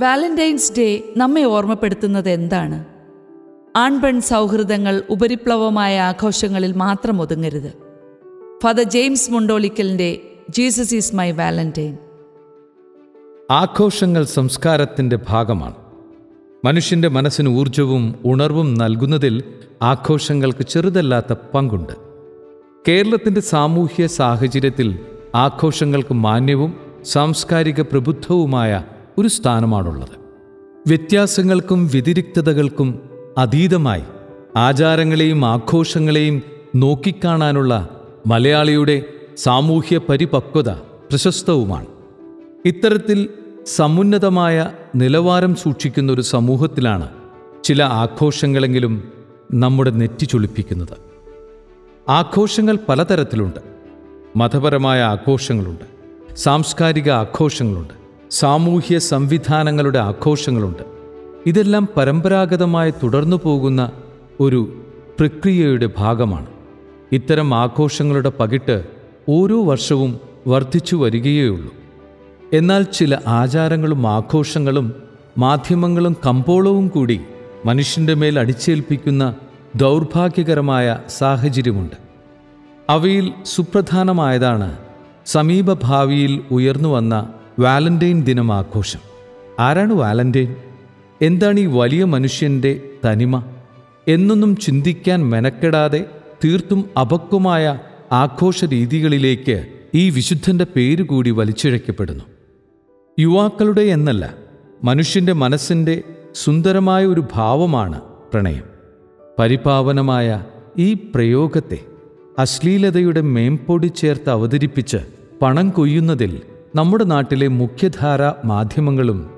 Valentine's day നമ്മെ ഓർമ്മപ്പെടുത്തുന്നത് എന്താണ്? ആൺപെൺ സൗഹൃദങ്ങൾ ഉപരിപ്ലവമായ ആഘോഷങ്ങളിൽ മാത്രം ഒതുങ്ങരുത്. ഫാദർ ജെയിംസ് മുണ്ടോളിക്കലിന്റെ ജീസസ് ഈസ് മൈ വാലന്റൈൻ. ആഘോഷങ്ങൾ സംസ്കാരത്തിന്റെ ഭാഗമാണ്. മനുഷ്യന്റെ മനസ്സിന് ഊർജവും ഉണർവും നൽകുന്നതിൽ ആഘോഷങ്ങൾക്ക് ചെറുതല്ലാത്ത പങ്കുണ്ട്. കേരളത്തിന്റെ സാമൂഹ്യ സാഹചര്യത്തിൽ ആഘോഷങ്ങൾക്ക് മാന്യവും സാംസ്കാരിക പ്രബുദ്ധവുമായ ഒരു സ്ഥാനമാണുള്ളത്. വ്യത്യാസങ്ങൾക്കും വ്യതിരിക്തതകൾക്കും അതീതമായി ആചാരങ്ങളെയും ആഘോഷങ്ങളെയും നോക്കിക്കാണാനുള്ള മലയാളിയുടെ സാമൂഹ്യ പരിപക്വത പ്രശസ്തവുമാണ്. ഇത്തരത്തിൽ സമുന്നതമായ നിലവാരം സൂക്ഷിക്കുന്ന ഒരു സമൂഹത്തിലാണ് ചില ആഘോഷങ്ങളെങ്കിലും നമ്മുടെ നെറ്റി ചൊളിപ്പിക്കുന്നത് ആഘോഷങ്ങൾ പലതരത്തിലുണ്ട്. മതപരമായ ആഘോഷങ്ങളുണ്ട്. സാംസ്കാരിക ആഘോഷങ്ങളുണ്ട്. സാമൂഹ്യ സംവിധാനങ്ങളുടെ ആഘോഷങ്ങളുണ്ട്. ഇതെല്ലാം പരമ്പരാഗതമായി തുടർന്നു പോകുന്ന ഒരു പ്രക്രിയയുടെ ഭാഗമാണ്. ഇത്തരം ആഘോഷങ്ങളുടെ പകിട്ട് ഓരോ വർഷവും വർദ്ധിച്ചു വരികയേയുള്ളൂ. എന്നാൽ ചില ആചാരങ്ങളും ആഘോഷങ്ങളും മാധ്യമങ്ങളും കമ്പോളവും കൂടി മനുഷ്യന്റെ മേൽ അടിച്ചേൽപ്പിക്കുന്ന ദൗർഭാഗ്യകരമായ സാഹചര്യമുണ്ട്. അവയിൽ സുപ്രധാനമായതാണ് സമീപഭാവിയിൽ ഉയർന്നു വന്ന വാലന്റൈൻ ദിനം ആഘോഷം ആരാണ് വാലന്റൈൻ? എന്താണ് ഈ വലിയ മനുഷ്യന്റെ തനിമ? എന്നൊന്നും ചിന്തിക്കാൻ മെനക്കെടാതെ തീർത്തും അപക്വമായ ആഘോഷ രീതികളിലേക്ക് ഈ വിശുദ്ധന്റെ പേര് കൂടി വലിച്ചിഴക്കപ്പെടുന്നു. യുവാക്കളുടെ എന്നല്ല മനുഷ്യന്റെ മനസ്സിന്റെ സുന്ദരമായ ഒരു ഭാവമാണ് പ്രണയം. പരിപാവനമായ ഈ പ്രയോഗത്തെ അശ്ലീലതയുടെ മേമ്പൊടി ചേർത്ത് അവതരിപ്പിച്ച് പണം കൊയ്യുന്നതിൽ നമ്മുടെ നാട്ടിലെ മുഖ്യധാര മാധ്യമങ്ങളും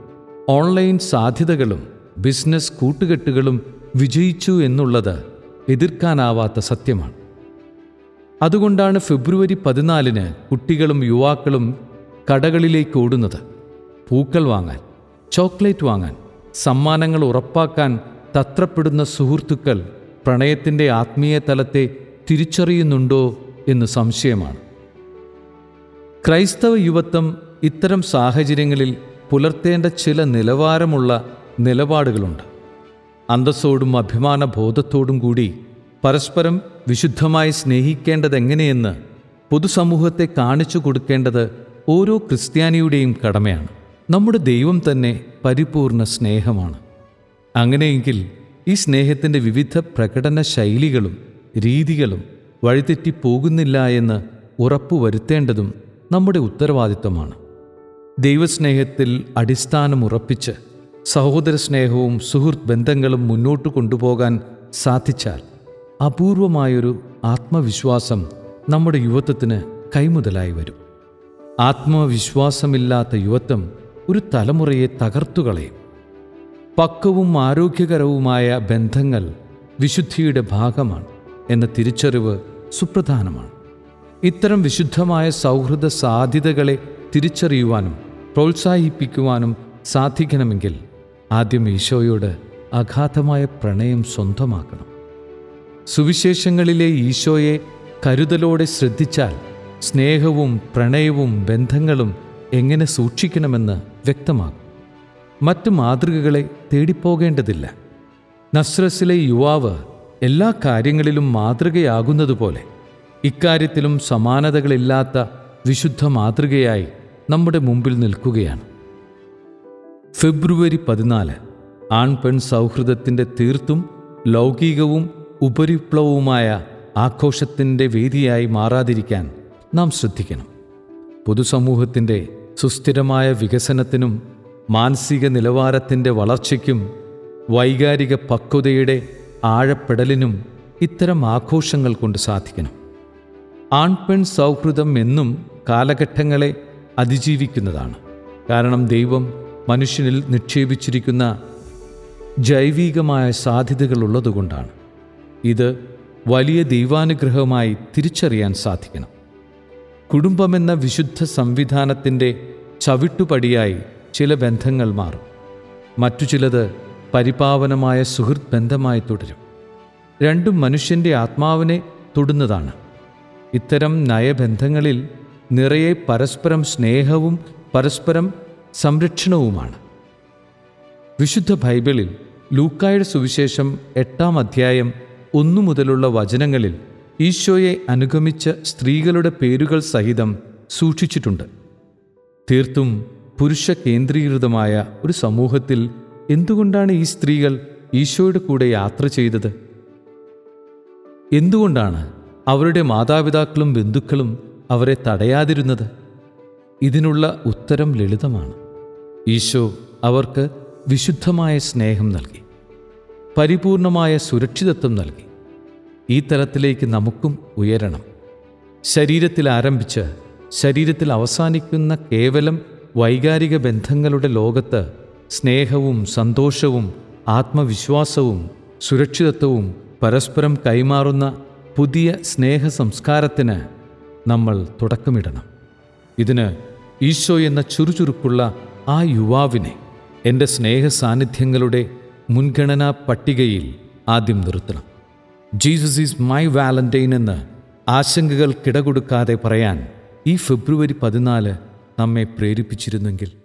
ഓൺലൈൻ സാധ്യതകളും ബിസിനസ് കൂട്ടുകെട്ടുകളും വിജയിച്ചു എന്നുള്ളത് എതിർക്കാനാവാത്ത സത്യമാണ്. അതുകൊണ്ടാണ് ഫെബ്രുവരി പതിനാലിന് കുട്ടികളും യുവാക്കളും കടകളിലേക്ക് ഓടുന്നത്. പൂക്കൾ വാങ്ങാൻ ചോക്ലേറ്റ് വാങ്ങാൻ സമ്മാനങ്ങൾ ഉറപ്പാക്കാൻ തത്രപ്പെടുന്ന സുഹൃത്തുക്കൾ പ്രണയത്തിന്റെ ആത്മീയ തലത്തെ തിരിച്ചറിയുന്നുണ്ടോ എന്ന് സംശയമാണ്. ക്രൈസ്തവ യുവത്വം ഇത്തരം സാഹചര്യങ്ങളിൽ പുലർത്തേണ്ട ചില നിലവാരമുള്ള നിലപാടുകളുണ്ട്. അന്തസ്സോടും അഭിമാന ബോധത്തോടും കൂടി പരസ്പരം വിശുദ്ധമായി സ്നേഹിക്കേണ്ടതെങ്ങനെയെന്ന് പൊതുസമൂഹത്തെ കാണിച്ചു കൊടുക്കേണ്ടത് ഓരോ ക്രിസ്ത്യാനിയുടെയും കടമയാണ്. നമ്മുടെ ദൈവം തന്നെ പരിപൂർണ സ്നേഹമാണ്. അങ്ങനെയെങ്കിൽ ഈ സ്നേഹത്തിന്റെ വിവിധ പ്രകടന ശൈലികളും രീതികളും വഴിതെറ്റിപ്പോകുന്നില്ല എന്ന് ഉറപ്പുവരുത്തേണ്ടതും നമ്മുടെ ഉത്തരവാദിത്വമാണ്. ദൈവസ്നേഹത്തിൽ അടിസ്ഥാനമുറപ്പിച്ച് സഹോദര സ്നേഹവും സുഹൃത്ത് ബന്ധങ്ങളും മുന്നോട്ട് കൊണ്ടുപോകാൻ സാധിച്ചാൽ അപൂർവമായൊരു ആത്മവിശ്വാസം നമ്മുടെ യുവത്വത്തിന് കൈമുതലായി വരും. ആത്മവിശ്വാസമില്ലാത്ത യുവത്വം ഒരു തലമുറയെ തകർത്തുകളയും പക്വവും ആരോഗ്യകരവുമായ ബന്ധങ്ങൾ വിശുദ്ധിയുടെ ഭാഗമാണ് എന്ന തിരിച്ചറിവ് സുപ്രധാനമാണ്. ഇത്തരം വിശുദ്ധമായ സൗഹൃദ സാധ്യതകളെ തിരിച്ചറിയുവാനും പ്രോത്സാഹിപ്പിക്കുവാനും സാധിക്കണമെങ്കിൽ ആദ്യം ഈശോയോട് അഗാധമായ പ്രണയം സ്വന്തമാക്കണം. സുവിശേഷങ്ങളിലെ ഈശോയെ കരുതലോടെ ശ്രദ്ധിച്ചാൽ സ്നേഹവും പ്രണയവും ബന്ധങ്ങളും എങ്ങനെ സൂക്ഷിക്കണമെന്ന് വ്യക്തമാകും. മറ്റ് മാതൃകകളെ തേടിപ്പോകേണ്ടതില്ല. നസ്രസിലെ യുവാവ് എല്ലാ കാര്യങ്ങളിലും മാതൃകയാകുന്നതുപോലെ ഇക്കാര്യത്തിലും സമാനതകളില്ലാത്ത വിശുദ്ധ മാതൃകയായി നമ്മുടെ മുമ്പിൽ നിൽക്കുകയാണ്. ഫെബ്രുവരി പതിനാല് ആൺപെൺ സൗഹൃദത്തിന്റെ തീർത്തും ലൗകികവും ഉപരിപ്ലവവുമായ ആഘോഷത്തിന്റെ വേദിയായി മാറാതിരിക്കാൻ നാം ശ്രദ്ധിക്കണം. പൊതുസമൂഹത്തിന്റെ സുസ്ഥിരമായ വികസനത്തിനും മാനസിക നിലവാരത്തിന്റെ വളർച്ചയ്ക്കും വൈകാരിക പക്വതയുടെ ആഴപ്പെടലിനും ഇത്തരം ആഘോഷങ്ങൾ കൊണ്ട് സാധിക്കണം. ആൺപെൺ സൗഹൃദം എന്നും കാലഘട്ടങ്ങളെ അതിജീവിക്കുന്നതാണ്. കാരണം ദൈവം മനുഷ്യനിൽ നിക്ഷേപിച്ചിരിക്കുന്ന ജൈവികമായ സാധ്യതകളുള്ളതുകൊണ്ടാണ്. ഇത് വലിയ ദൈവാനുഗ്രഹമായി തിരിച്ചറിയാൻ സാധിക്കണം. കുടുംബമെന്ന വിശുദ്ധ സംവിധാനത്തിന്റെ ചവിട്ടുപടിയായി ചില ബന്ധങ്ങൾ മാറും. മറ്റു ചിലത് പരിപാവനമായ സുഹൃത്ത് ബന്ധമായി തുടരും. രണ്ടും മനുഷ്യന്റെ ആത്മാവിനെ തൊടുന്നതാണ്. ഇത്തരം നയബന്ധങ്ങളിൽ നിറയെ പരസ്പരം സ്നേഹവും പരസ്പരം സംരക്ഷണവുമാണ്. വിശുദ്ധ ബൈബിളിൽ ലൂക്കായുടെ സുവിശേഷം എട്ടാം അധ്യായം ഒന്നു മുതലുള്ള വചനങ്ങളിൽ ഈശോയെ അനുഗമിച്ച സ്ത്രീകളുടെ പേരുകൾ സഹിതം സൂക്ഷിച്ചിട്ടുണ്ട്. തീർത്തും പുരുഷ കേന്ദ്രീകൃതമായ ഒരു സമൂഹത്തിൽ എന്തുകൊണ്ടാണ് ഈ സ്ത്രീകൾ ഈശോയുടെ കൂടെ യാത്ര ചെയ്തത്? എന്തുകൊണ്ടാണ് അവരുടെ മാതാപിതാക്കളും ബന്ധുക്കളും അവരെ തടയാതിരുന്നത് ഇതിനുള്ള ഉത്തരം ലളിതമാണ്. ഈശോ അവർക്ക് വിശുദ്ധമായ സ്നേഹം നൽകി പരിപൂർണമായ സുരക്ഷിതത്വം നൽകി. ഈ തലത്തിലേക്ക് നമുക്കും ഉയരണം. ശരീരത്തിൽ ആരംഭിച്ച് ശരീരത്തിൽ അവസാനിക്കുന്ന കേവലം വൈകാരിക ബന്ധങ്ങളുടെ ലോകത്ത് സ്നേഹവും സന്തോഷവും ആത്മവിശ്വാസവും സുരക്ഷിതത്വവും പരസ്പരം കൈമാറുന്ന പുതിയ സ്നേഹ സംസ്കാരത്തിന് നമ്മൾ തുടക്കമിടണം. ഇതിന് ഈശോ എന്ന ചുറുചുറുക്കുള്ള ആ യുവാവിനെ എന്റെ സ്നേഹ സാന്നിധ്യങ്ങളുടെ മുൻഗണനാ പട്ടികയിൽ ആദ്യം നിർത്തണം. ജീസസ് ഈസ് മൈ വാലന്റൈൻ എന്ന് ആശങ്കകൾ കിടകൊടുക്കാതെ പറയാൻ ഈ ഫെബ്രുവരി പതിനാല് നമ്മെ പ്രേരിപ്പിച്ചിരുന്നെങ്കിൽ